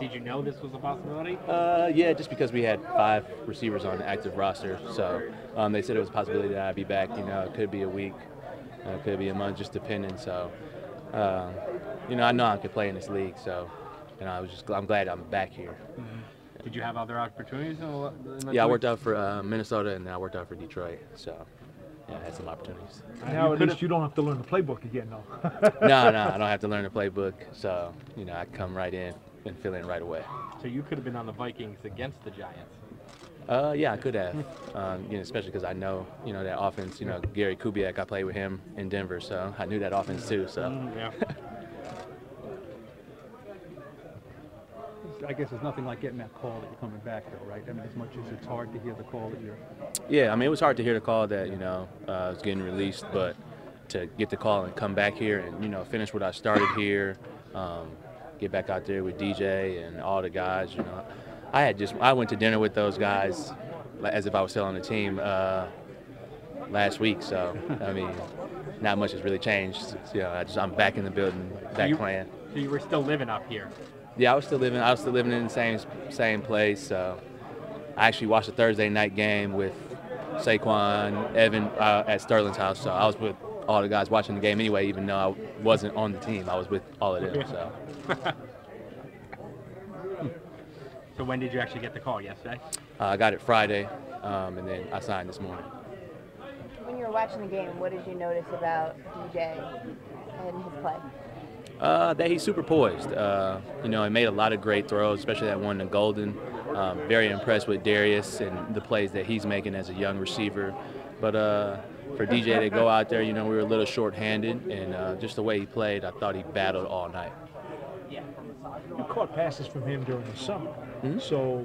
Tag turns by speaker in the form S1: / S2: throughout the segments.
S1: Did, did you know this was a possibility?
S2: Uh, yeah, just because we had five receivers on the active roster, so um, they said it was a possibility that I'd be back. You know, it could be a week, uh, it could be a month, just depending. So, uh, you know, I know I could play in this league, so you know, I was just I'm glad I'm back here.
S1: Did you have other opportunities? In the,
S2: Yeah, I worked out for uh, Minnesota and then I worked out for Detroit, so yeah, I had some opportunities.
S3: Now
S1: You
S3: at least you don't have to learn the playbook again, though.
S2: no, no, I don't have to learn the playbook, so you know, I come right in and fill in right away.
S1: So you could have been on the Vikings against the Giants.
S2: Uh, yeah, I could have, um, you know, especially because I know, you know, that offense. You know, Gary Kubiak, I played with him in Denver, so I knew that offense too. So
S1: Yeah.
S4: I guess there's nothing like getting that call that you're coming back, though, right? I mean, as much as it's hard to hear the call that you're.
S2: yeah, I mean, it was hard to hear the call that you know uh, was getting released, but to get the call and come back here and you know finish what I started here, um, get back out there with DJ and all the guys. You know, I had just I went to dinner with those guys as if I was still on the team uh, last week. So I mean, not much has really changed. You know, I just I'm back in the building, back
S1: you-
S2: playing.
S1: So you were still living up here.
S2: Yeah, I was still living. I was still living in the same same place. So I actually watched a Thursday night game with Saquon, Evan uh, at Sterling's house. So I was with all the guys watching the game anyway, even though I wasn't on the team. I was with all of them. So
S1: So when did you actually get the call? Yesterday.
S2: uh, I got it Friday, um, and then I signed this morning.
S5: When you were watching the game, what did you notice about DJ and his play?
S2: Uh, that he's super poised. Uh, you know, he made a lot of great throws, especially that one to Golden. Um, very impressed with Darius and the plays that he's making as a young receiver. But uh, for DJ to go out there, you know, we were a little short-handed, and uh, just the way he played, I thought he battled all night. Yeah.
S3: You caught passes from him during the summer,
S2: Mhm.
S3: so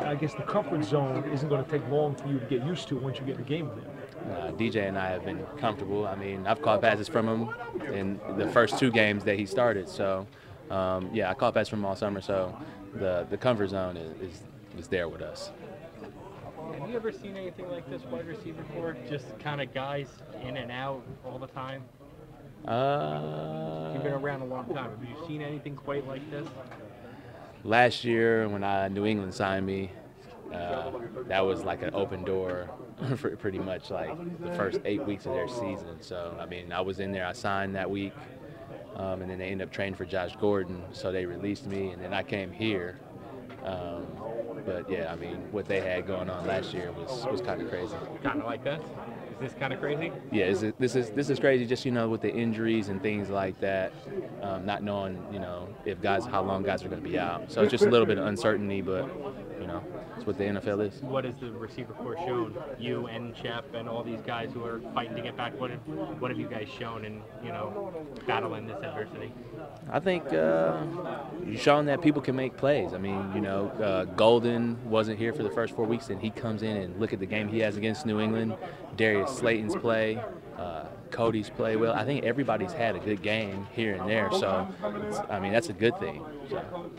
S3: I guess the comfort zone isn't going to take long for you to get used to once you get in the game with him.
S2: Uh, DJ and I have been comfortable. I mean, I've caught passes from him in the first two games that he started. So, um, yeah, I caught passes from him all summer. So, the the comfort zone is, is, is there with us.
S1: Have you ever seen anything like this wide receiver corps? Just kind of guys in and out all the time.
S2: Uh,
S1: You've been around a long time. Have you seen anything quite like this?
S2: last year when I New England signed me, uh, that was like an open door for pretty much like the first eight weeks of their season. So I mean, I was in there. I signed that week, um, and then they ended up training for Josh Gordon. So they released me, and then I came here. Um, but yeah, I mean, what they had going on last year was was kind of crazy.
S1: Kind of like this. Is this kind of crazy?
S2: Yeah, is it, this is this is crazy. Just you know, with the injuries and things like that, um, not knowing you know if guys how long guys are going to be out. So it's just a little bit of uncertainty, but know, it's what the NFL is.
S1: What has the receiver corps shown? You and Shep and all these guys who are fighting to get back. What have what have you guys shown in you know battling this adversity?
S2: I think uh, you've shown that people can make plays. I mean, you know, uh, Golden wasn't here for the first four weeks, and he comes in and look at the game he has against New England. Darius Slayton's play, uh, Cody's play. Well, I think everybody's had a good game here and there. So, it's, I mean, that's a good thing. So.